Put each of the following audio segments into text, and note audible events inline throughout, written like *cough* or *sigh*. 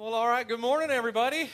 Well, all right. Good morning, everybody.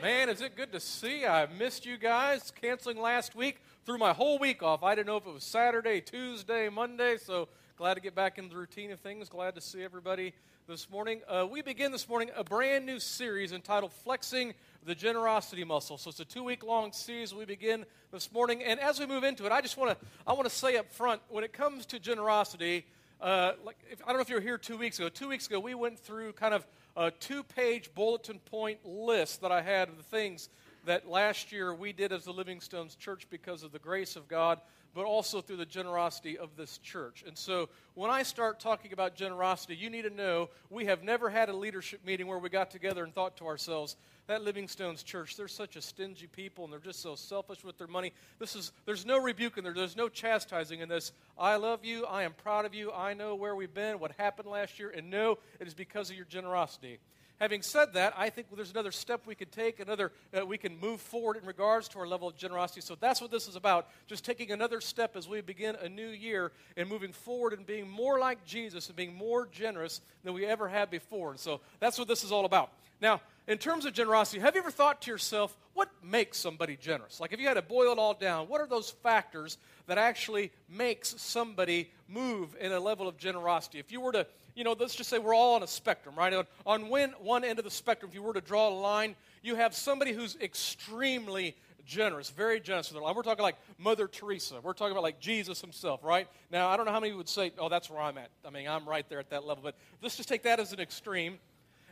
Man, is it good to see? I missed you guys. Canceling last week, threw my whole week off. I didn't know if it was Saturday, Tuesday, Monday, so glad to get back into the routine of things. Glad to see everybody this morning. Uh, we begin this morning a brand new series entitled Flexing the Generosity Muscle. So it's a two week long series we begin this morning. And as we move into it, I just want to I want to say up front when it comes to generosity, uh, like if, I don't know if you were here two weeks ago. Two weeks ago, we went through kind of a two page bulletin point list that I had of the things that last year we did as the Living Stones Church because of the grace of God, but also through the generosity of this church. And so when I start talking about generosity, you need to know we have never had a leadership meeting where we got together and thought to ourselves, that Living Stones church, they're such a stingy people and they're just so selfish with their money. This is there's no rebuke in there. There's no chastising in this. I love you. I am proud of you. I know where we've been, what happened last year, and no, it is because of your generosity. Having said that, I think there's another step we could take, another uh, we can move forward in regards to our level of generosity. So that's what this is about. Just taking another step as we begin a new year and moving forward and being more like Jesus and being more generous than we ever had before. And so that's what this is all about. Now, in terms of generosity, have you ever thought to yourself, what makes somebody generous? Like if you had to boil it all down, what are those factors that actually makes somebody move in a level of generosity? If you were to, you know, let's just say we're all on a spectrum, right? On, when, one end of the spectrum, if you were to draw a line, you have somebody who's extremely generous, very generous with their life. We're talking like Mother Teresa. We're talking about like Jesus himself, right? Now, I don't know how many would say, oh, that's where I'm at. I mean, I'm right there at that level. But let's just take that as an extreme.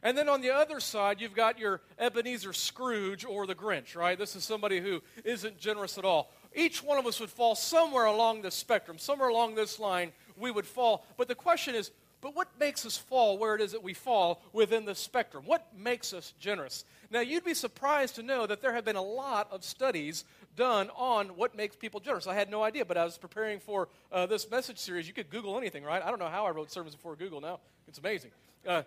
And then on the other side, you've got your Ebenezer Scrooge or the Grinch, right? This is somebody who isn't generous at all. Each one of us would fall somewhere along this spectrum, somewhere along this line, we would fall. But the question is, but what makes us fall where it is that we fall within the spectrum? What makes us generous? Now, you'd be surprised to know that there have been a lot of studies done on what makes people generous. I had no idea, but I was preparing for uh, this message series. You could Google anything, right? I don't know how I wrote sermons before Google now. It's amazing. Uh,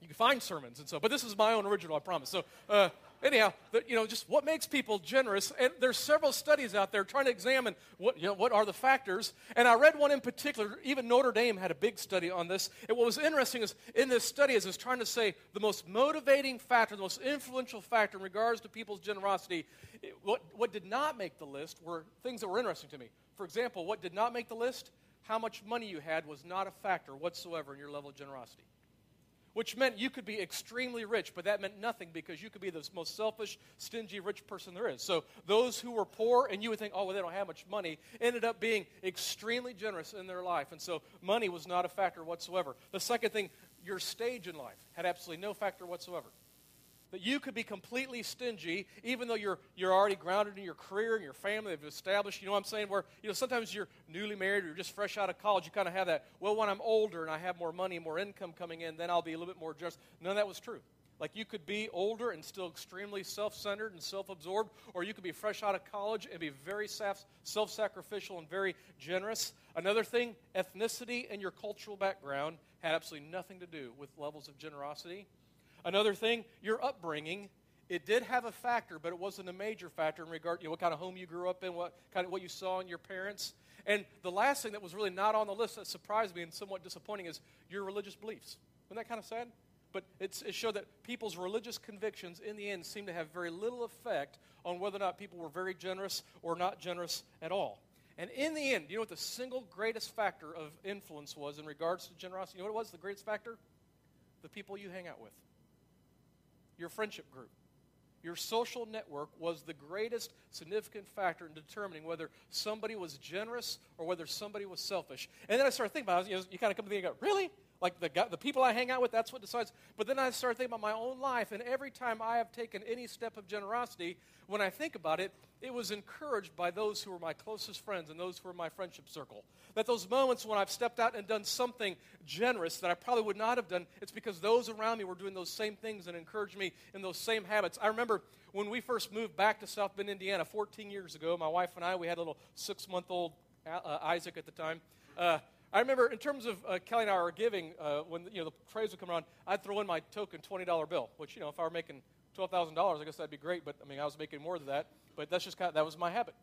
you can find sermons and so, but this is my own original, I promise. So, uh, anyhow, the, you know, just what makes people generous? And there's several studies out there trying to examine what, you know, what are the factors. And I read one in particular. Even Notre Dame had a big study on this. And what was interesting is in this study is it's trying to say the most motivating factor, the most influential factor in regards to people's generosity. It, what, what did not make the list were things that were interesting to me. For example, what did not make the list? How much money you had was not a factor whatsoever in your level of generosity which meant you could be extremely rich, but that meant nothing because you could be the most selfish, stingy, rich person there is. So those who were poor and you would think, oh, well, they don't have much money, ended up being extremely generous in their life. And so money was not a factor whatsoever. The second thing, your stage in life had absolutely no factor whatsoever. That you could be completely stingy, even though you're, you're already grounded in your career and your family, have established, you know what I'm saying? Where, you know, sometimes you're newly married or you're just fresh out of college, you kind of have that, well, when I'm older and I have more money, more income coming in, then I'll be a little bit more generous. None of that was true. Like you could be older and still extremely self centered and self absorbed, or you could be fresh out of college and be very self sacrificial and very generous. Another thing, ethnicity and your cultural background had absolutely nothing to do with levels of generosity. Another thing, your upbringing, it did have a factor, but it wasn't a major factor in regard to you know, what kind of home you grew up in, what kind of what you saw in your parents. And the last thing that was really not on the list that surprised me and somewhat disappointing is your religious beliefs. Isn't that kind of sad? But it showed that people's religious convictions, in the end, seemed to have very little effect on whether or not people were very generous or not generous at all. And in the end, you know what the single greatest factor of influence was in regards to generosity? You know what it was, the greatest factor? The people you hang out with your friendship group. Your social network was the greatest significant factor in determining whether somebody was generous or whether somebody was selfish. And then I started thinking about it. You, know, you kind of come to me and go, really? Like the, the people I hang out with, that's what decides. But then I started thinking about my own life, and every time I have taken any step of generosity, when I think about it, it was encouraged by those who were my closest friends and those who were my friendship circle. That those moments when I've stepped out and done something generous that I probably would not have done, it's because those around me were doing those same things and encouraged me in those same habits. I remember when we first moved back to South Bend, Indiana, 14 years ago, my wife and I, we had a little six month old uh, Isaac at the time. Uh, I remember in terms of uh, Kelly and I were giving, uh, when you know the trays would come around, I'd throw in my token $20 bill, which, you know, if I were making $12,000, I guess that'd be great, but I mean, I was making more than that. But that's just kind of, that was my habit.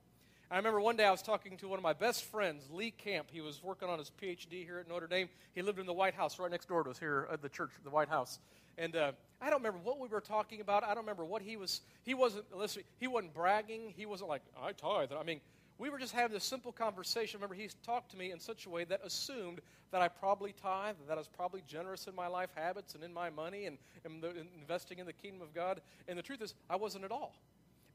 I remember one day I was talking to one of my best friends, Lee Camp. He was working on his PhD here at Notre Dame. He lived in the White House right next door to us here at the church, the White House. And uh, I don't remember what we were talking about. I don't remember what he was. He wasn't, listen, he wasn't bragging. He wasn't like, I tithe. I mean, we were just having this simple conversation. Remember, he talked to me in such a way that assumed that I probably tithe, that I was probably generous in my life habits and in my money and, and the, investing in the kingdom of God. And the truth is, I wasn't at all.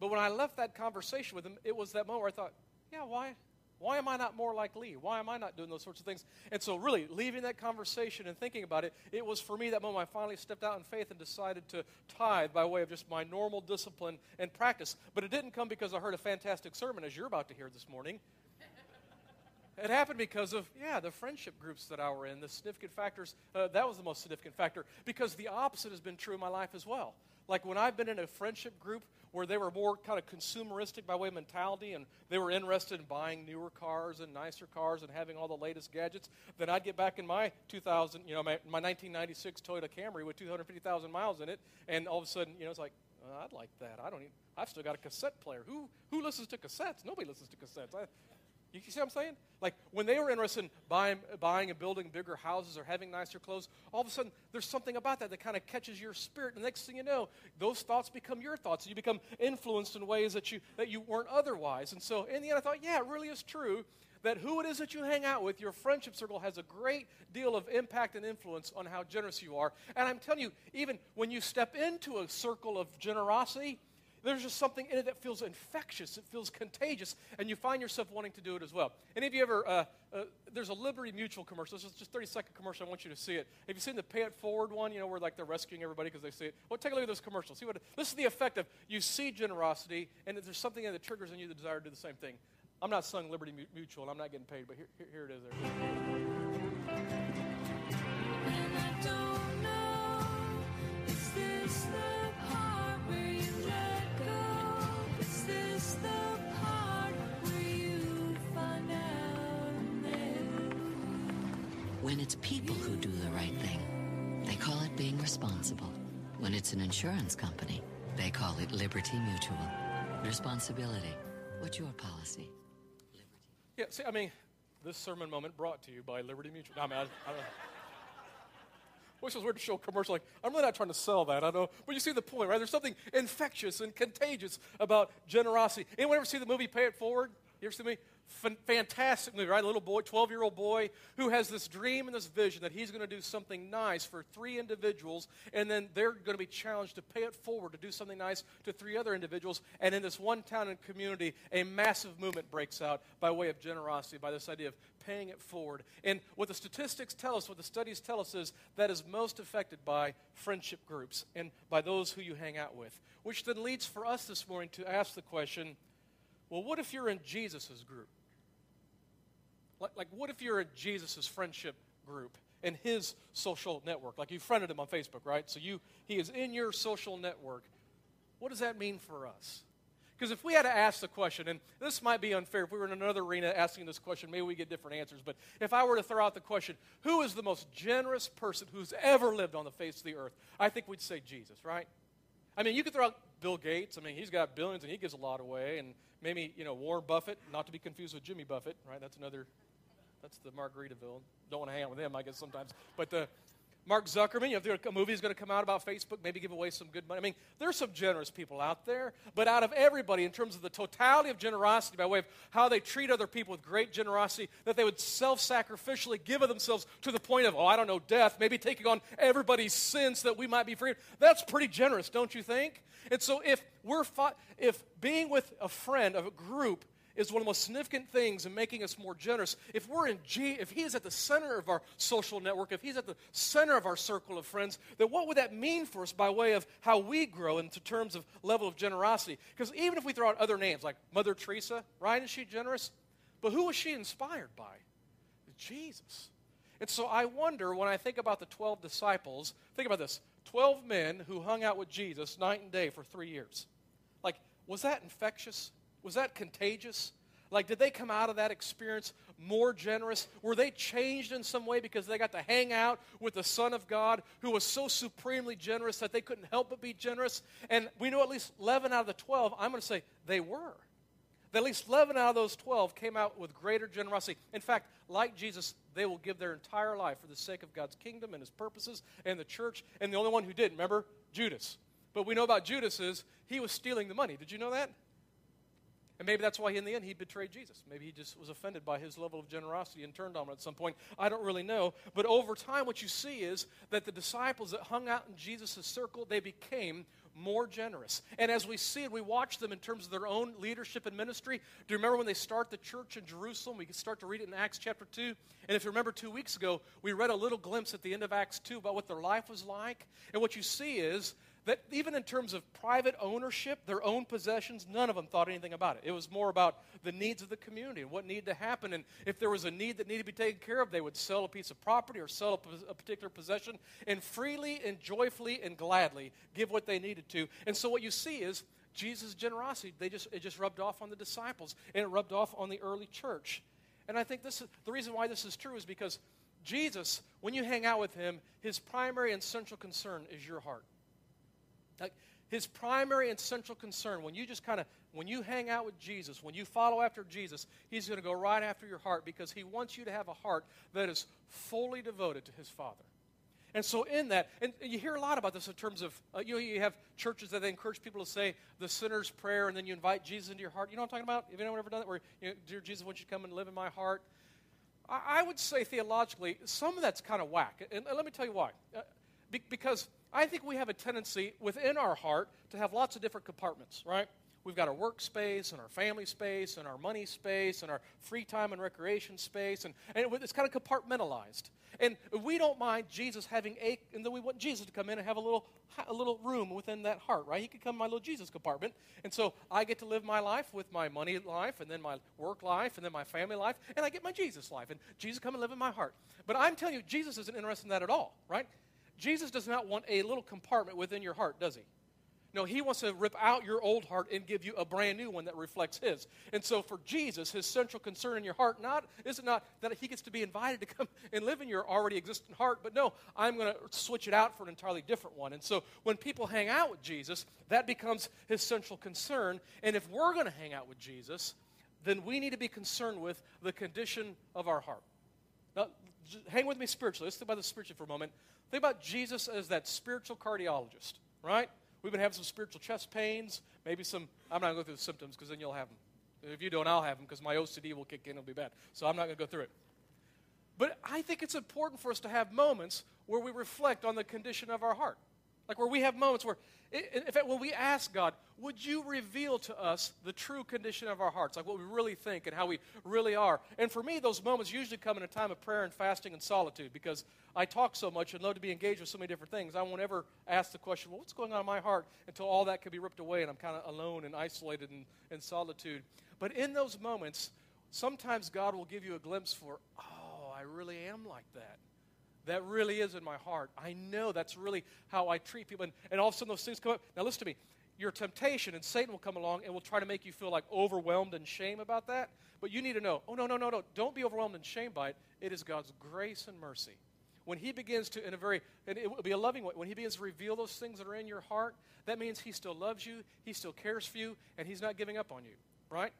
But when I left that conversation with him, it was that moment where I thought, yeah, why? Why am I not more like Lee? Why am I not doing those sorts of things? And so, really, leaving that conversation and thinking about it, it was for me that moment I finally stepped out in faith and decided to tithe by way of just my normal discipline and practice. But it didn't come because I heard a fantastic sermon, as you're about to hear this morning. It happened because of, yeah, the friendship groups that I were in, the significant factors. Uh, that was the most significant factor because the opposite has been true in my life as well. Like when I've been in a friendship group where they were more kind of consumeristic by way of mentality and they were interested in buying newer cars and nicer cars and having all the latest gadgets, then I'd get back in my 2000, you know, my, my 1996 Toyota Camry with 250,000 miles in it, and all of a sudden, you know, it's like, oh, I'd like that. I don't even, I've still got a cassette player. Who, who listens to cassettes? Nobody listens to cassettes. I, you see what I'm saying? Like when they were interested in buying, buying and building bigger houses or having nicer clothes, all of a sudden there's something about that that kind of catches your spirit. And the next thing you know, those thoughts become your thoughts. You become influenced in ways that you, that you weren't otherwise. And so in the end, I thought, yeah, it really is true that who it is that you hang out with, your friendship circle has a great deal of impact and influence on how generous you are. And I'm telling you, even when you step into a circle of generosity, there's just something in it that feels infectious, it feels contagious, and you find yourself wanting to do it as well. Any of you ever, uh, uh, there's a Liberty Mutual commercial. This is just 30 second commercial. I want you to see it. Have you seen the Pay It Forward one? You know, where like they're rescuing everybody because they see it. Well, take a look at this commercial. See what this is the effect of you see generosity, and there's something that triggers in you the desire to do the same thing. I'm not selling Liberty Mutual. and I'm not getting paid, but here, here, here it is. There. When it's people who do the right thing, they call it being responsible. When it's an insurance company, they call it Liberty Mutual. Responsibility. What's your policy? Liberty. Yeah, see, I mean, this sermon moment brought to you by Liberty Mutual. I mean, I, I don't know. Which was weird to show a commercial like, I'm really not trying to sell that, I know. But you see the point, right? There's something infectious and contagious about generosity. Anyone ever see the movie Pay It Forward? You ever see me? Fantastic movie, right? A little boy, 12 year old boy, who has this dream and this vision that he's going to do something nice for three individuals, and then they're going to be challenged to pay it forward to do something nice to three other individuals. And in this one town and community, a massive movement breaks out by way of generosity, by this idea of paying it forward. And what the statistics tell us, what the studies tell us, is that is most affected by friendship groups and by those who you hang out with. Which then leads for us this morning to ask the question well, what if you're in Jesus' group? Like, like what if you're in Jesus' friendship group in his social network? Like you friended him on Facebook, right? So you he is in your social network. What does that mean for us? Because if we had to ask the question, and this might be unfair, if we were in another arena asking this question, maybe we get different answers. But if I were to throw out the question, who is the most generous person who's ever lived on the face of the earth? I think we'd say Jesus, right? I mean, you could throw out Bill Gates. I mean, he's got billions and he gives a lot away. And maybe, you know, Warren Buffett, not to be confused with Jimmy Buffett, right? That's another that's the Margaritaville. Don't want to hang out with him, I guess, sometimes. But the Mark Zuckerman, you know, if a movie is going to come out about Facebook, maybe give away some good money. I mean, there's some generous people out there, but out of everybody, in terms of the totality of generosity, by way of how they treat other people with great generosity, that they would self sacrificially give of themselves to the point of, oh, I don't know, death, maybe taking on everybody's sins so that we might be free. That's pretty generous, don't you think? And so if we're, if being with a friend of a group is one of the most significant things in making us more generous. If we're in G, if he is at the center of our social network, if he's at the center of our circle of friends, then what would that mean for us by way of how we grow in terms of level of generosity? Because even if we throw out other names like Mother Teresa, right? Is she generous? But who was she inspired by? Jesus. And so I wonder when I think about the 12 disciples, think about this 12 men who hung out with Jesus night and day for three years. Like, was that infectious? Was that contagious? Like, did they come out of that experience more generous? Were they changed in some way because they got to hang out with the Son of God who was so supremely generous that they couldn't help but be generous? And we know at least 11 out of the 12, I'm going to say they were. that at least 11 out of those 12 came out with greater generosity. In fact, like Jesus, they will give their entire life for the sake of God's kingdom and his purposes and the church. And the only one who didn't, remember? Judas. But we know about Judas is he was stealing the money. Did you know that? And maybe that's why in the end he betrayed Jesus. Maybe he just was offended by his level of generosity and turned on him at some point. I don't really know. But over time, what you see is that the disciples that hung out in Jesus' circle, they became more generous. And as we see it, we watch them in terms of their own leadership and ministry. Do you remember when they start the church in Jerusalem? We can start to read it in Acts chapter 2. And if you remember two weeks ago, we read a little glimpse at the end of Acts 2 about what their life was like. And what you see is that even in terms of private ownership, their own possessions, none of them thought anything about it. It was more about the needs of the community and what needed to happen. And if there was a need that needed to be taken care of, they would sell a piece of property or sell a, a particular possession and freely and joyfully and gladly give what they needed to. And so what you see is Jesus' generosity, they just, it just rubbed off on the disciples and it rubbed off on the early church. And I think this is, the reason why this is true is because Jesus, when you hang out with him, his primary and central concern is your heart. Like his primary and central concern, when you just kind of, when you hang out with Jesus, when you follow after Jesus, he's going to go right after your heart because he wants you to have a heart that is fully devoted to his Father. And so, in that, and you hear a lot about this in terms of, uh, you know, you have churches that they encourage people to say the sinner's prayer, and then you invite Jesus into your heart. You know what I'm talking about? Have anyone ever done that? Where, you know, Dear Jesus, won't you come and live in my heart? I, I would say theologically, some of that's kind of whack. And, and let me tell you why. Uh, be, because I think we have a tendency within our heart to have lots of different compartments, right? We've got our workspace and our family space and our money space and our free time and recreation space, and, and it's kind of compartmentalized. And we don't mind Jesus having a, and then we want Jesus to come in and have a little, a little room within that heart, right? He could come in my little Jesus compartment. And so I get to live my life with my money life, and then my work life, and then my family life, and I get my Jesus life. And Jesus come and live in my heart. But I'm telling you, Jesus isn't interested in that at all, right? Jesus does not want a little compartment within your heart, does he? No, he wants to rip out your old heart and give you a brand new one that reflects his. And so for Jesus, his central concern in your heart not is it not that he gets to be invited to come *laughs* and live in your already existent heart, but no, I'm going to switch it out for an entirely different one. And so when people hang out with Jesus, that becomes his central concern. And if we're going to hang out with Jesus, then we need to be concerned with the condition of our heart. Now, hang with me spiritually. Let's think about the spiritually for a moment. Think about Jesus as that spiritual cardiologist, right? We've been having some spiritual chest pains, maybe some, I'm not going to go through the symptoms because then you'll have them. If you don't, I'll have them because my OCD will kick in, it'll be bad. So I'm not going to go through it. But I think it's important for us to have moments where we reflect on the condition of our heart. Like where we have moments where, in fact, when we ask God, would you reveal to us the true condition of our hearts, like what we really think and how we really are? And for me, those moments usually come in a time of prayer and fasting and solitude because I talk so much and love to be engaged with so many different things. I won't ever ask the question, well, what's going on in my heart until all that can be ripped away and I'm kind of alone and isolated and in solitude. But in those moments, sometimes God will give you a glimpse for, oh, I really am like that. That really is in my heart. I know that's really how I treat people. And, and all of a sudden those things come up. Now listen to me. Your temptation and Satan will come along and will try to make you feel like overwhelmed and shame about that. But you need to know, oh no, no, no, no. Don't be overwhelmed and shamed by it. It is God's grace and mercy. When he begins to, in a very, and it will be a loving way, when he begins to reveal those things that are in your heart, that means he still loves you, he still cares for you, and he's not giving up on you, right?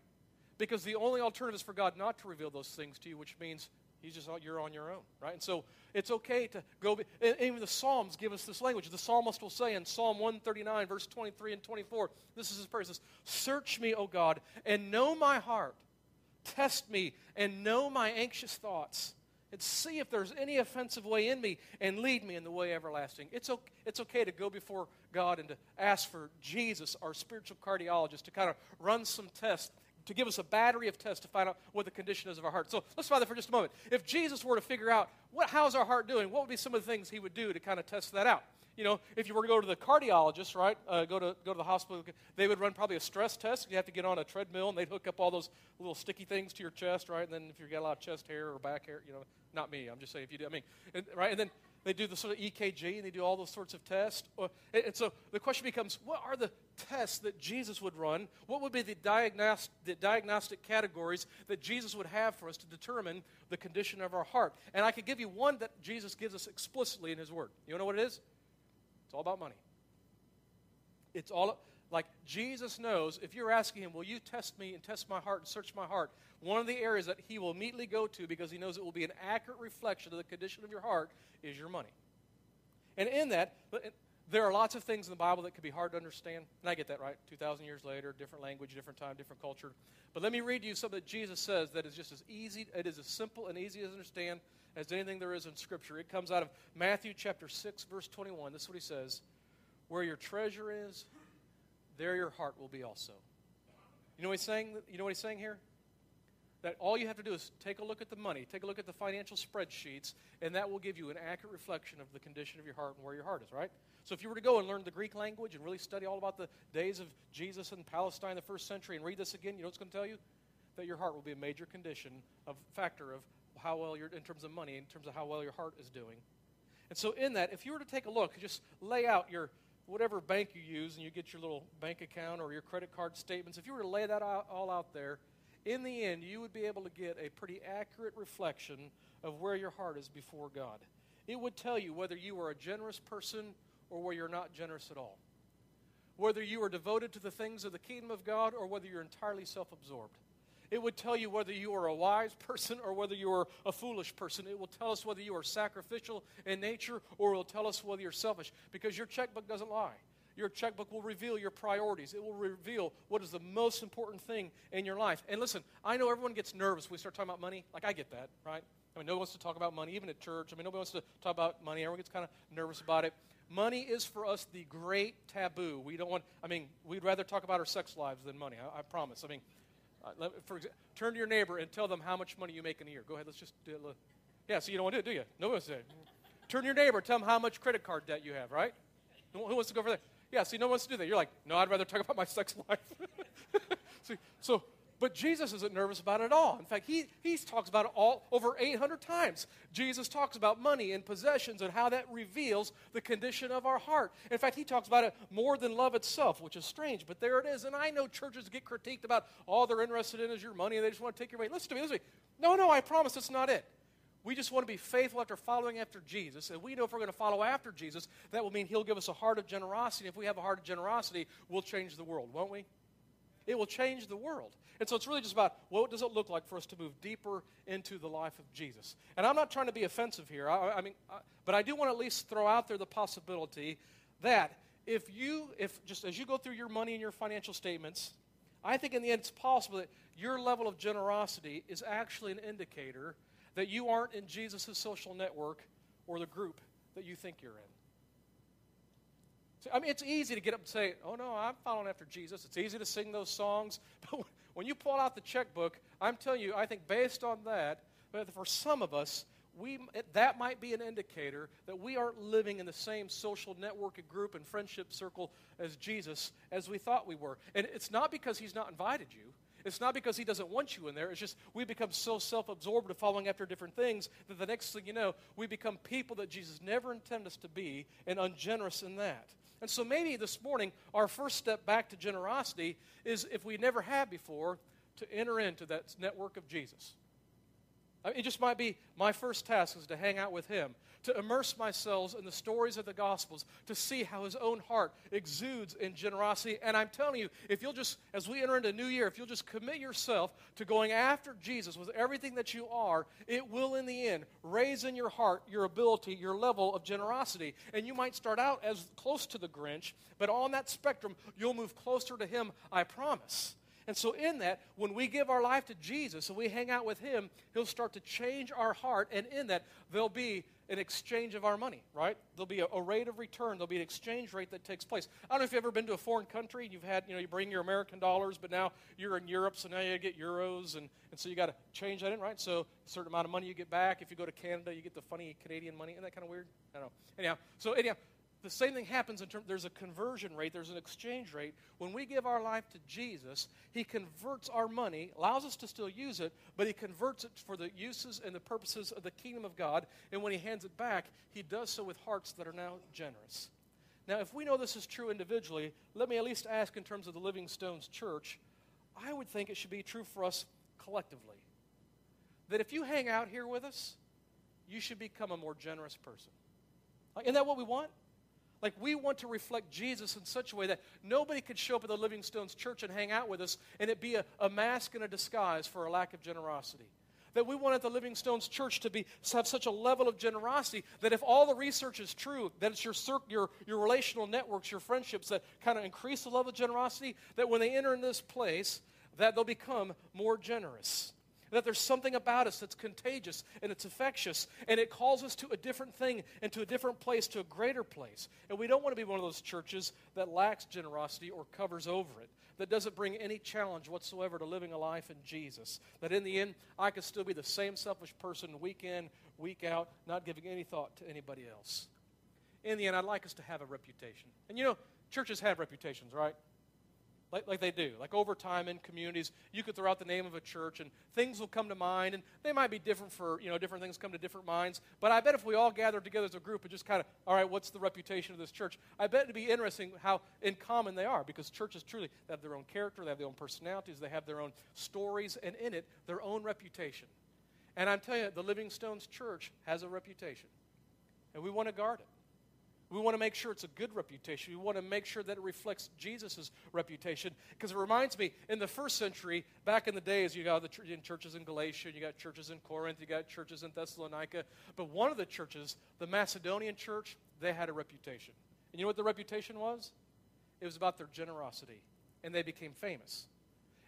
Because the only alternative is for God not to reveal those things to you, which means He's just oh, you're on your own, right? And so it's okay to go. Even the Psalms give us this language. The psalmist will say in Psalm 139, verse 23 and 24, this is his prayer. Says, "Search me, O God, and know my heart. Test me and know my anxious thoughts." and see if there's any offensive way in me and lead me in the way everlasting. It's okay, it's okay to go before God and to ask for Jesus, our spiritual cardiologist, to kind of run some tests to give us a battery of tests to find out what the condition is of our heart. So let's try that for just a moment. If Jesus were to figure out what, how's our heart doing, what would be some of the things he would do to kind of test that out? You know, if you were to go to the cardiologist, right, uh, go, to, go to the hospital, they would run probably a stress test. You have to get on a treadmill, and they'd hook up all those little sticky things to your chest, right? And then if you got a lot of chest hair or back hair, you know, not me, I'm just saying if you do, I mean, and, right? And then they do the sort of EKG and they do all those sorts of tests. Uh, and so the question becomes what are the tests that Jesus would run? What would be the, the diagnostic categories that Jesus would have for us to determine the condition of our heart? And I could give you one that Jesus gives us explicitly in His Word. You know what it is? It's all about money. It's all. Like Jesus knows, if you're asking him, Will you test me and test my heart and search my heart? One of the areas that he will immediately go to because he knows it will be an accurate reflection of the condition of your heart is your money. And in that, there are lots of things in the Bible that can be hard to understand. And I get that, right? 2,000 years later, different language, different time, different culture. But let me read you something that Jesus says that is just as easy, it is as simple and easy to understand as anything there is in Scripture. It comes out of Matthew chapter 6, verse 21. This is what he says Where your treasure is, there your heart will be also. You know what he's saying? You know what he's saying here? That all you have to do is take a look at the money, take a look at the financial spreadsheets, and that will give you an accurate reflection of the condition of your heart and where your heart is, right? So if you were to go and learn the Greek language and really study all about the days of Jesus in Palestine in the first century and read this again, you know what's going to tell you? That your heart will be a major condition of factor of how well you're in terms of money, in terms of how well your heart is doing. And so in that, if you were to take a look, just lay out your whatever bank you use and you get your little bank account or your credit card statements, if you were to lay that all out there, in the end, you would be able to get a pretty accurate reflection of where your heart is before God. It would tell you whether you are a generous person or whether you're not generous at all. Whether you are devoted to the things of the kingdom of God or whether you're entirely self absorbed. It would tell you whether you are a wise person or whether you are a foolish person. It will tell us whether you are sacrificial in nature or it will tell us whether you're selfish because your checkbook doesn't lie. Your checkbook will reveal your priorities. It will reveal what is the most important thing in your life. And listen, I know everyone gets nervous when we start talking about money. Like, I get that, right? I mean, nobody wants to talk about money, even at church. I mean, nobody wants to talk about money. Everyone gets kind of nervous about it. Money is for us the great taboo. We don't want, I mean, we'd rather talk about our sex lives than money. I, I promise. I mean, uh, for example, turn to your neighbor and tell them how much money you make in a year. Go ahead, let's just do it. Yeah, so you don't want to do it, do you? No one wants to. Turn to your neighbor, tell them how much credit card debt you have, right? Who wants to go for that? Yeah, see, no one wants to do that. You're like, no, I'd rather talk about my sex life. *laughs* see, so but Jesus isn't nervous about it at all. In fact, he, he talks about it all over 800 times. Jesus talks about money and possessions and how that reveals the condition of our heart. In fact, he talks about it more than love itself, which is strange, but there it is. And I know churches get critiqued about all they're interested in is your money and they just want to take your money. Listen to me, listen to me. No, no, I promise that's not it. We just want to be faithful after following after Jesus. And we know if we're going to follow after Jesus, that will mean He'll give us a heart of generosity. If we have a heart of generosity, we'll change the world, won't we? It will change the world. And so it's really just about what does it look like for us to move deeper into the life of Jesus. And I'm not trying to be offensive here. I, I mean, I, but I do want to at least throw out there the possibility that if you, if just as you go through your money and your financial statements, I think in the end it's possible that your level of generosity is actually an indicator that you aren't in Jesus' social network or the group that you think you're in. I mean, it's easy to get up and say, oh no, I'm following after Jesus. It's easy to sing those songs. *laughs* But when you pull out the checkbook, I'm telling you, I think based on that, for some of us, we, that might be an indicator that we aren't living in the same social networking group and friendship circle as Jesus as we thought we were. And it's not because he's not invited you. It's not because he doesn't want you in there. It's just we become so self absorbed of following after different things that the next thing you know, we become people that Jesus never intended us to be and ungenerous in that. And so maybe this morning, our first step back to generosity is if we never have before, to enter into that network of Jesus. It just might be my first task is to hang out with him, to immerse myself in the stories of the Gospels, to see how his own heart exudes in generosity. And I'm telling you, if you'll just, as we enter into a new year, if you'll just commit yourself to going after Jesus with everything that you are, it will in the end raise in your heart your ability, your level of generosity. And you might start out as close to the Grinch, but on that spectrum, you'll move closer to him, I promise. And so, in that, when we give our life to Jesus and we hang out with Him, He'll start to change our heart. And in that, there'll be an exchange of our money, right? There'll be a, a, rate of return. There'll be an exchange rate that takes place. I don't know if you've ever been to a foreign country and you've had, you know, you bring your American dollars, but now you're in Europe, so now you get euros, and, and so you got to change that in, right? So a certain amount of money you get back. If you go to Canada, you get the funny Canadian money. Isn't that kind of weird? I don't know. Anyhow, so anyhow, the same thing happens in terms there's a conversion rate there's an exchange rate. When we give our life to jesus he converts our money allows us to still use it but he converts it for the uses and the purposes of the kingdom of god. And when he hands it back he does so with hearts that are now generous. Now if we know this is true individually let me at least ask in terms of the living stones church i would think it should be true for us collectively. That if you hang out here with us you should become a more generous person. Isn't that what we want Like, we want to reflect Jesus in such a way that nobody could show up at the Living Stones church and hang out with us and it be a, a mask and a disguise for a lack of generosity. That we want at the Living Stones church to be have such a level of generosity that if all the research is true, that it's your, your, your relational networks, your friendships that kind of increase the level of generosity, that when they enter in this place, that they'll become more generous that there's something about us that's contagious and it's infectious and it calls us to a different thing and to a different place, to a greater place. And we don't want to be one of those churches that lacks generosity or covers over it, that doesn't bring any challenge whatsoever to living a life in Jesus. That in the end, I could still be the same selfish person week in, week out, not giving any thought to anybody else. In the end, I'd like us to have a reputation. And you know, churches have reputations, right? Like, like they do. Like over time in communities, you could throw out the name of a church and things will come to mind, and they might be different for, you know, different things come to different minds. But I bet if we all gathered together as a group and just kind of, all right, what's the reputation of this church? I bet it'd be interesting how in common they are because churches truly they have their own character, they have their own personalities, they have their own stories, and in it, their own reputation. And I'm telling you, the Living Stones Church has a reputation, and we want to guard it. We want to make sure it's a good reputation. We want to make sure that it reflects Jesus' reputation. Because it reminds me, in the first century, back in the days, you got the in churches in Galatia, you got churches in Corinth, you got churches in Thessalonica. But one of the churches, the Macedonian church, they had a reputation. And you know what the reputation was? It was about their generosity. And they became famous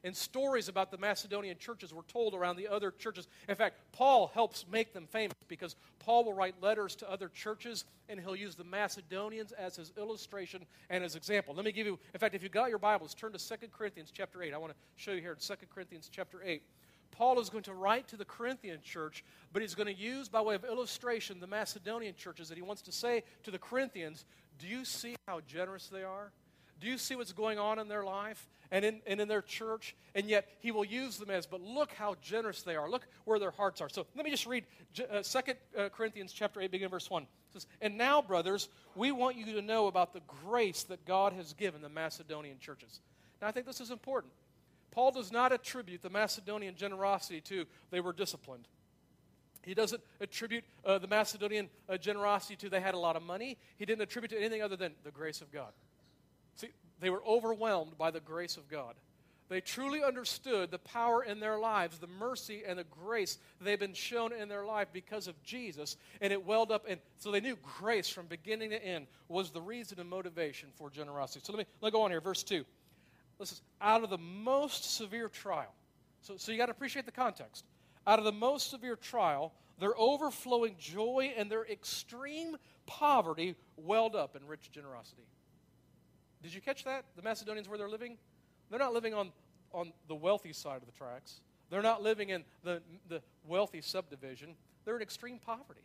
and stories about the Macedonian churches were told around the other churches. In fact, Paul helps make them famous because Paul will write letters to other churches and he'll use the Macedonians as his illustration and his example. Let me give you, in fact, if you got your Bibles, turn to 2 Corinthians chapter 8. I want to show you here in 2 Corinthians chapter 8. Paul is going to write to the Corinthian church, but he's going to use, by way of illustration, the Macedonian churches that he wants to say to the Corinthians Do you see how generous they are? Do you see what's going on in their life and in, and in their church? And yet he will use them as, but look how generous they are. Look where their hearts are. So let me just read uh, 2 uh, Corinthians chapter 8, beginning verse 1. It says, And now, brothers, we want you to know about the grace that God has given the Macedonian churches. Now, I think this is important. Paul does not attribute the Macedonian generosity to they were disciplined. He doesn't attribute uh, the Macedonian uh, generosity to they had a lot of money. He didn't attribute to anything other than the grace of God. See, they were overwhelmed by the grace of God. They truly understood the power in their lives, the mercy and the grace they've been shown in their life because of Jesus, and it welled up. And so they knew grace from beginning to end was the reason and motivation for generosity. So let me let go on here, verse two. This is out of the most severe trial. So, so you got to appreciate the context. Out of the most severe trial, their overflowing joy and their extreme poverty welled up in rich generosity. Did you catch that? The Macedonians where they're living? They're not living on, on the wealthy side of the tracks. They're not living in the, the wealthy subdivision. They're in extreme poverty.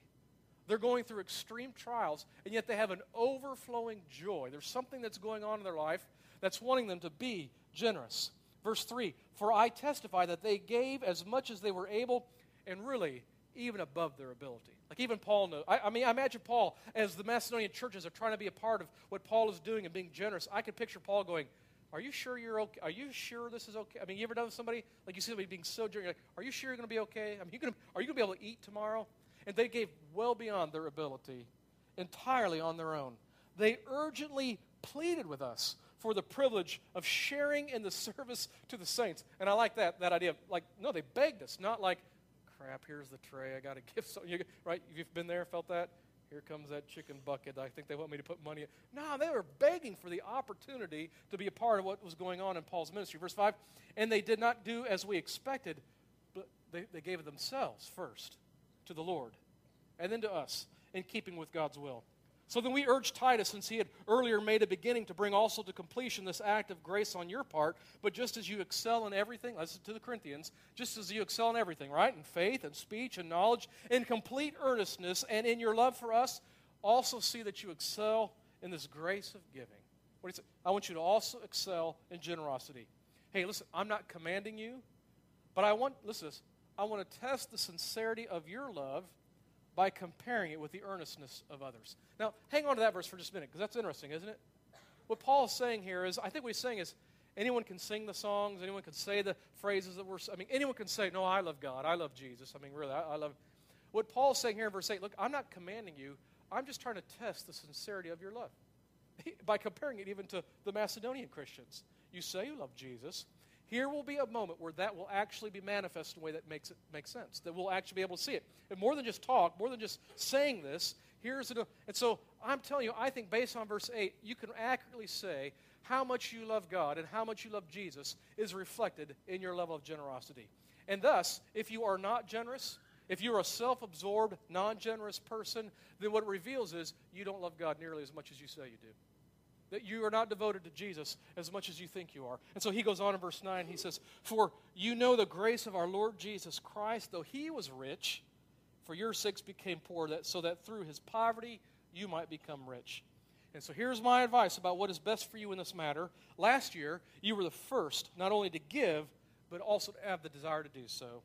They're going through extreme trials, and yet they have an overflowing joy. There's something that's going on in their life that's wanting them to be generous. Verse 3 For I testify that they gave as much as they were able, and really, even above their ability. Like even Paul knows. I, I, mean, I imagine Paul, as the Macedonian churches are trying to be a part of what Paul is doing and being generous, I can picture Paul going, Are you sure you're okay? Are you sure this is okay? I mean, you ever done with somebody, like you see somebody being so generous, like, Are you sure you're going to be okay? I mean, you gonna, are you going to be able to eat tomorrow? And they gave well beyond their ability, entirely on their own. They urgently pleaded with us for the privilege of sharing in the *laughs* service to the saints. And I like that, that idea. Like, no, they begged us, not like, crap, here's the tray. I got to give something. right? You've been there, felt that? Here comes that chicken bucket. I think they want me to put money in. No, they were begging for the opportunity to be a part of what was going on in Paul's ministry. Verse 5 And they did not do as we expected, but they, they gave it themselves first to the Lord and then to us in keeping with God's will. So then we urge Titus, since he had earlier made a beginning, to bring also to completion this act of grace on your part. But just as you excel in everything, listen to the Corinthians, just as you excel in everything, right? In faith and speech and knowledge, in complete earnestness, and in your love for us, also see that you excel in this grace of giving. What is it? I want you to also excel in generosity. Hey, listen, I'm not commanding you, but I want, listen this, I want to test the sincerity of your love by comparing it with the earnestness of others. Now, hang on to that verse for just a minute, because that's interesting, isn't it? What Paul is saying here is, I think what he's saying is, anyone can sing the songs, anyone can say the phrases that we're, I mean, anyone can say, no, I love God, I love Jesus. I mean, really, I, I love. What Paul's saying here in verse 8, look, I'm not commanding you, I'm just trying to test the sincerity of your love. *laughs* by comparing it even to the Macedonian Christians. You say you love Jesus. Here will be a moment where that will actually be manifest in a way that makes it make sense, that we'll actually be able to see it. And more than just talk, more than just saying this, here's. And so I'm telling you, I think based on verse 8, you can accurately say how much you love God and how much you love Jesus is reflected in your level of generosity. And thus, if you are not generous, if you're a self absorbed, non generous person, then what it reveals is you don't love God nearly as much as you say you do. That you are not devoted to Jesus as much as you think you are. And so he goes on in verse 9, he says, For you know the grace of our Lord Jesus Christ, though he was rich, for your sakes became poor, that, so that through his poverty you might become rich. And so here's my advice about what is best for you in this matter. Last year, you were the first not only to give, but also to have the desire to do so.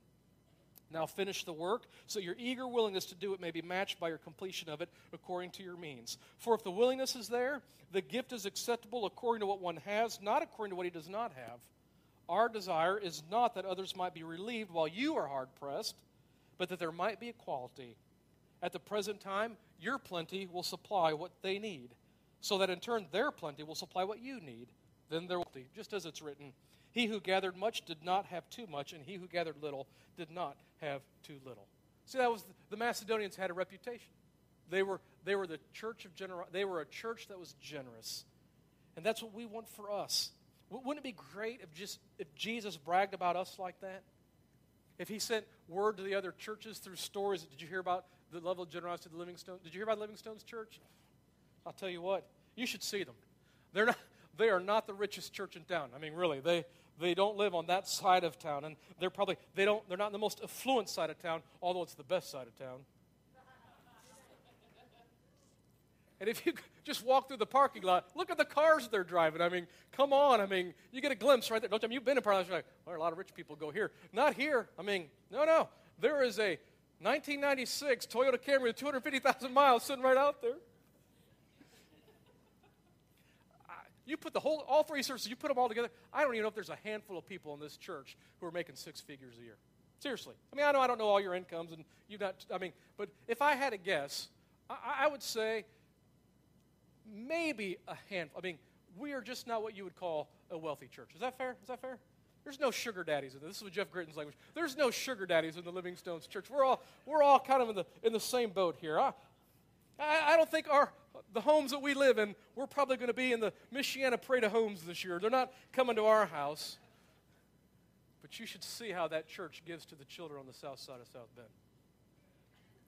Now finish the work, so your eager willingness to do it may be matched by your completion of it according to your means. For if the willingness is there, the gift is acceptable according to what one has, not according to what he does not have. Our desire is not that others might be relieved while you are hard pressed, but that there might be equality. At the present time, your plenty will supply what they need, so that in turn their plenty will supply what you need. Then there will be, just as it's written, he who gathered much did not have too much, and he who gathered little did not have too little. See, that was the Macedonians had a reputation. They were, they were the church of generosity. They were a church that was generous. And that's what we want for us. Wouldn't it be great if just if Jesus bragged about us like that? If he sent word to the other churches through stories, did you hear about the level of generosity of the Livingstone? Did you hear about Living Stones church? I'll tell you what, you should see them. They're not, they are not the richest church in town. I mean, really, they, they don't live on that side of town, and they're probably they don't they're not in the most affluent side of town, although it's the best side of town. *laughs* And if you *laughs* just walk through the parking lot, look at the cars they're driving. I mean, come on. I mean, you get a glimpse right there. Don't you? You've been in parking lot. You're like, well, a lot of rich people go here. Not here. I mean, no, no. There is a 1996 Toyota Camry with 250,000 miles sitting right out there. You put the whole, all three services, you put them all together. I don't even know if there's a handful of people in this church who are making six figures a year. Seriously. I mean, I know I don't know all your incomes, and you've not, I mean, but if I had a guess, I, I would say maybe a handful. I mean, we are just not what you would call a wealthy church. Is that fair? Is that fair? There's no sugar daddies in this. This is Jeff Gritton's language. There's no sugar daddies in the Living Stones church. We're all, we're all kind of in the, in the same boat here. I, I, I don't think our, the homes that we live in, we're probably going to be in the Michiana Parade of Homes this year. They're not coming to our house. But you should see how that church gives to the children on the south side of South Bend.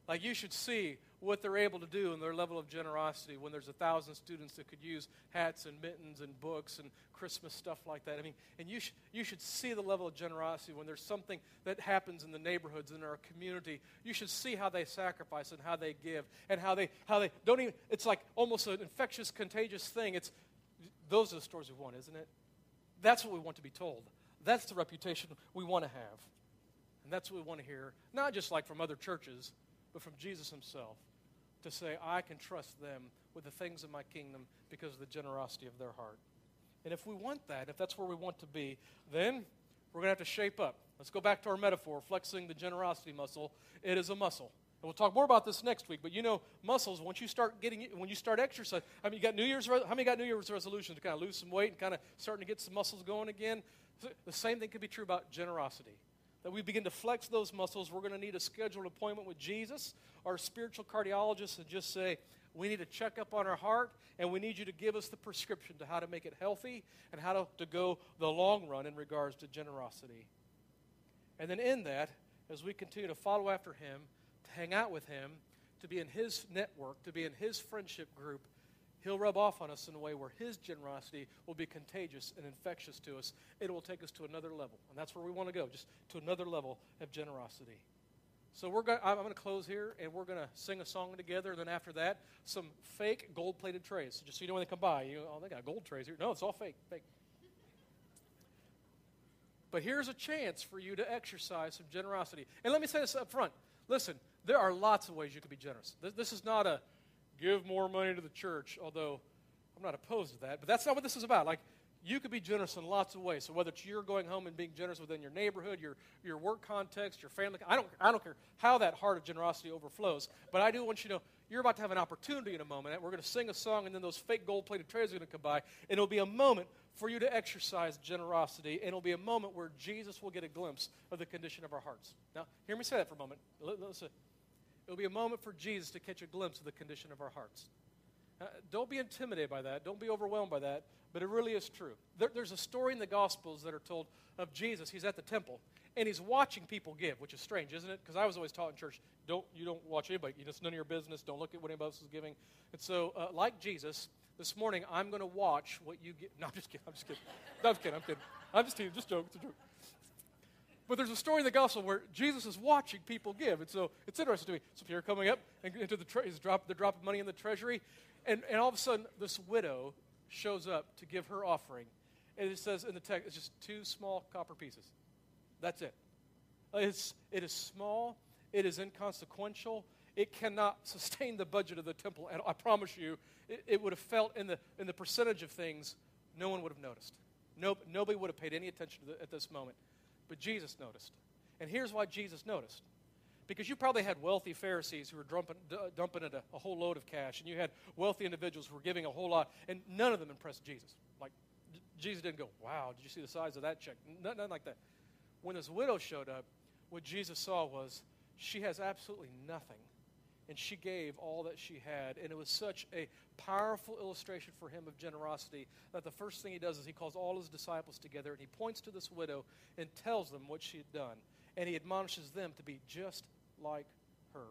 Like you should see what they're able to do and their level of generosity when there's a thousand students that could use hats and mittens and books and Christmas stuff like that. I mean, and you, sh- you should see the level of generosity when there's something that happens in the neighborhoods in our community. You should see how they sacrifice and how they give and how they how they don't even. It's like almost an infectious, contagious thing. It's those are the stories we want, isn't it? That's what we want to be told. That's the reputation we want to have, and that's what we want to hear. Not just like from other churches but from Jesus himself to say, I can trust them with the things of my kingdom because of the generosity of their heart. And if we want that, if that's where we want to be, then we're going to have to shape up. Let's go back to our metaphor, flexing the generosity muscle. It is a muscle. And we'll talk more about this next week. But you know, muscles, once you start getting, when you start exercise, I mean, you got New Year's, how many got New Year's resolutions to kind of lose some weight and kind of starting to get some muscles going again? The same thing could be true about generosity that we begin to flex those muscles, we're going to need a scheduled appointment with Jesus, our spiritual cardiologist, and just say, we need to check up on our heart, and we need you to give us the prescription to how to make it healthy and how to, to go the long run in regards to generosity. And then in that, as we continue to follow after him, to hang out with him, to be in his network, to be in his friendship group, He'll rub off on us in a way where His generosity will be contagious and infectious to us. It will take us to another level. And that's where we want to go, just to another level of generosity. So we're going, I'm going to close here, and we're going to sing a song together. And then after that, some fake gold-plated trays. So just so you know when they come by, you oh, they got gold trays here. No, it's all fake, fake. But here's a chance for you to exercise some generosity. And let me say this up front. Listen, there are lots of ways you can be generous. This, this is not a give more money to the church, although I'm not opposed to that. But that's not what this is about. Like, you could be generous in lots of ways. So whether it's you're going home and being generous within your neighborhood, your, your work context, your family, I don't, I don't care how that heart of generosity overflows. But I do want you to know you're about to have an opportunity in a moment. We're going to sing a song, and then those fake gold plated trays are going to come by. And it'll be a moment for you to exercise generosity, and it'll be a moment where Jesus will get a glimpse of the condition of our hearts. Now, hear me say that for a moment. Listen. It'll be a moment for Jesus to catch a glimpse of the condition of our hearts. Uh, don't be intimidated by that. Don't be overwhelmed by that. But it really is true. There, there's a story in the Gospels that are told of Jesus. He's at the temple and he's watching people give, which is strange, isn't it? Because I was always taught in church, don't you don't watch anybody. Just none of your business. Don't look at what anybody else is giving. And so, uh, like Jesus, this morning I'm going to watch what you get. No, I'm just kidding. I'm just kidding. No, I'm just kidding. I'm kidding. I'm just kidding. Just joke. It's a joke. But there's a story in the gospel where Jesus is watching people give. And so it's interesting to me. So Pierre coming up and into the tre- drop, the drop of money in the treasury. And, and all of a sudden, this widow shows up to give her offering. And it says in the text, it's just two small copper pieces. That's it. Uh, it's, it is small, it is inconsequential, it cannot *laughs* sustain the budget of the temple. And I promise you, it, it would have felt in the, in the percentage of things, no one would have noticed. No, nobody would have paid any attention to the, at this moment. But Jesus noticed. And here's why Jesus noticed. Because you probably had wealthy Pharisees who were dumping, dumping in a, a, whole load of cash, and you had wealthy individuals who were giving a whole lot, and none of them impressed Jesus. Like, Jesus didn't go, Wow, did you see the size of that check? Nothing like that. When this widow showed up, what Jesus saw was she has absolutely nothing. And she gave all that she had. And it was such a powerful illustration for him of generosity that the first thing he does is he calls all his disciples together and he points to this widow and tells them what she had done. And he admonishes them to be just like her.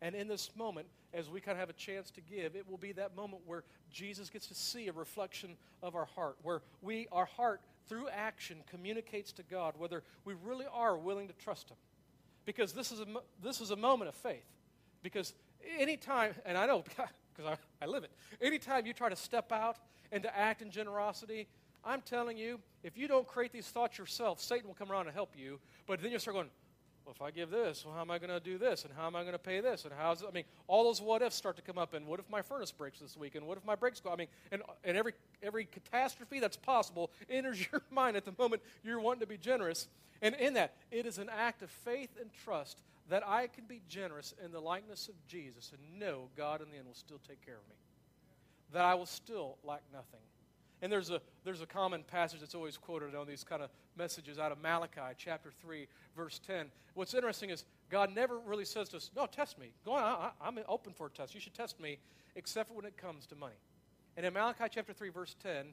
And in this moment, as we kind of have a chance to give, it will be that moment where Jesus gets to see a reflection of our heart, where we, our heart, through action, communicates to God whether we really are willing to trust Him. Because this is a, this is a moment of faith. Because anytime, and I know *laughs* because I, I live it, anytime you try to step out and to act in generosity, I'm telling you, if you don't create these thoughts yourself, Satan will come around and help you. But then you start going, well, if I give this, well, how am I going to do this? And how am I going to pay this? And how's? I mean, all those what ifs start to come up. And what if my furnace breaks this week? And what if my brakes go? I mean, and, and every, every catastrophe that's possible enters *laughs* your mind at the moment you're wanting to be generous. And in that, it is an act of faith and trust that I can be generous in the likeness of Jesus and know God in the end will still take care of me. That I will still lack nothing. And there's a, there's a common passage that's always quoted on these kind of messages out of Malachi chapter 3, verse 10. What's interesting is God never really says to us, No, test me. Go on, I, I'm open for a test. You should test me, except for when it comes to money. And in Malachi chapter 3, verse 10,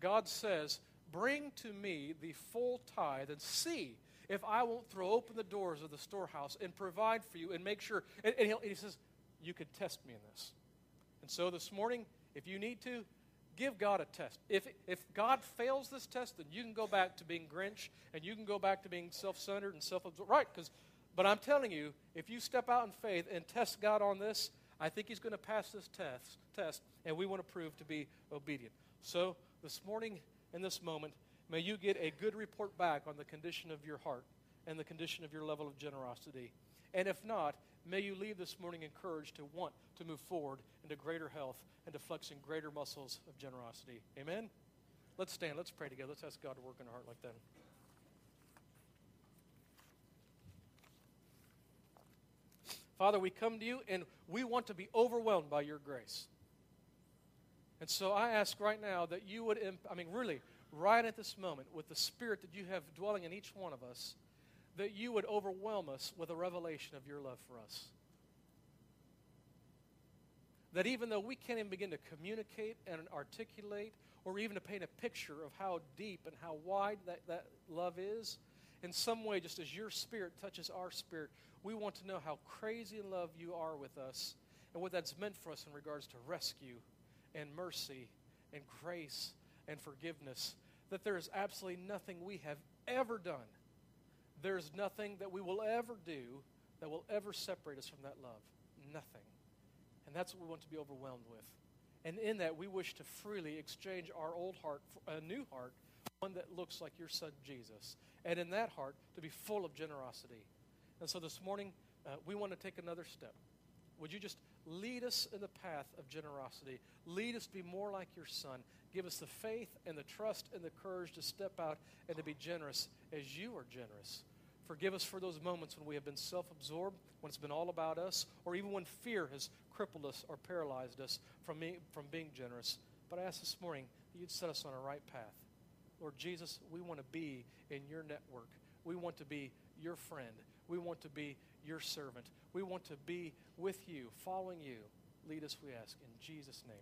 God says, Bring to me the full tithe and see if I won't throw open the doors of the storehouse and provide for you and make sure. And, and, and he says, You could test me in this. And so this morning, if you need to, give God a test. If, if God fails this test, then you can go back to being Grinch and you can go back to being self centered and self absorbed. Right, because, but I'm telling you, if you step out in faith and test God on this, I think He's going to pass this test, test, and we want to prove to be obedient. So this morning, in this moment, may you get a good report back on the condition of your heart and the condition of your level of generosity. And if not, may you leave this morning encouraged to want to move forward into greater health and to flexing greater muscles of generosity. Amen? Let's stand. Let's pray together. Let's ask God to work in our heart like that. Father, we come to you and we want to be overwhelmed by your grace. And so I ask right now that you would, imp- I mean, really, right at this moment, with the Spirit that you have dwelling in each one of us, that you would overwhelm us with a revelation of your love for us. That even though we can't even begin to communicate and articulate or even to paint a picture of how deep and how wide that, that love is, in some way, just as your spirit touches our spirit, we want to know how crazy in love you are with us and what that's meant for us in regards to rescue and mercy and grace and forgiveness. That there is absolutely nothing we have ever done there's nothing that we will ever do that will ever separate us from that love. Nothing. And that's what we want to be overwhelmed with. And in that, we wish to freely exchange our old heart for a new heart, one that looks like your son Jesus. And in that heart, to be full of generosity. And so this morning, uh, we want to take another step. Would you just lead us in the path of generosity? Lead us to be more like your son. Give us the faith and the trust and the courage to step out and to be generous as you are generous. Forgive us for those moments when we have been self absorbed, when it's been all about us, or even when fear has crippled us or paralyzed us from, me, from being generous. But I ask this morning that you'd set us on a right path. Lord Jesus, we want to be in your network. We want to be your friend. We want to be your servant. We want to be with you, following you. Lead us, we ask. In Jesus' name.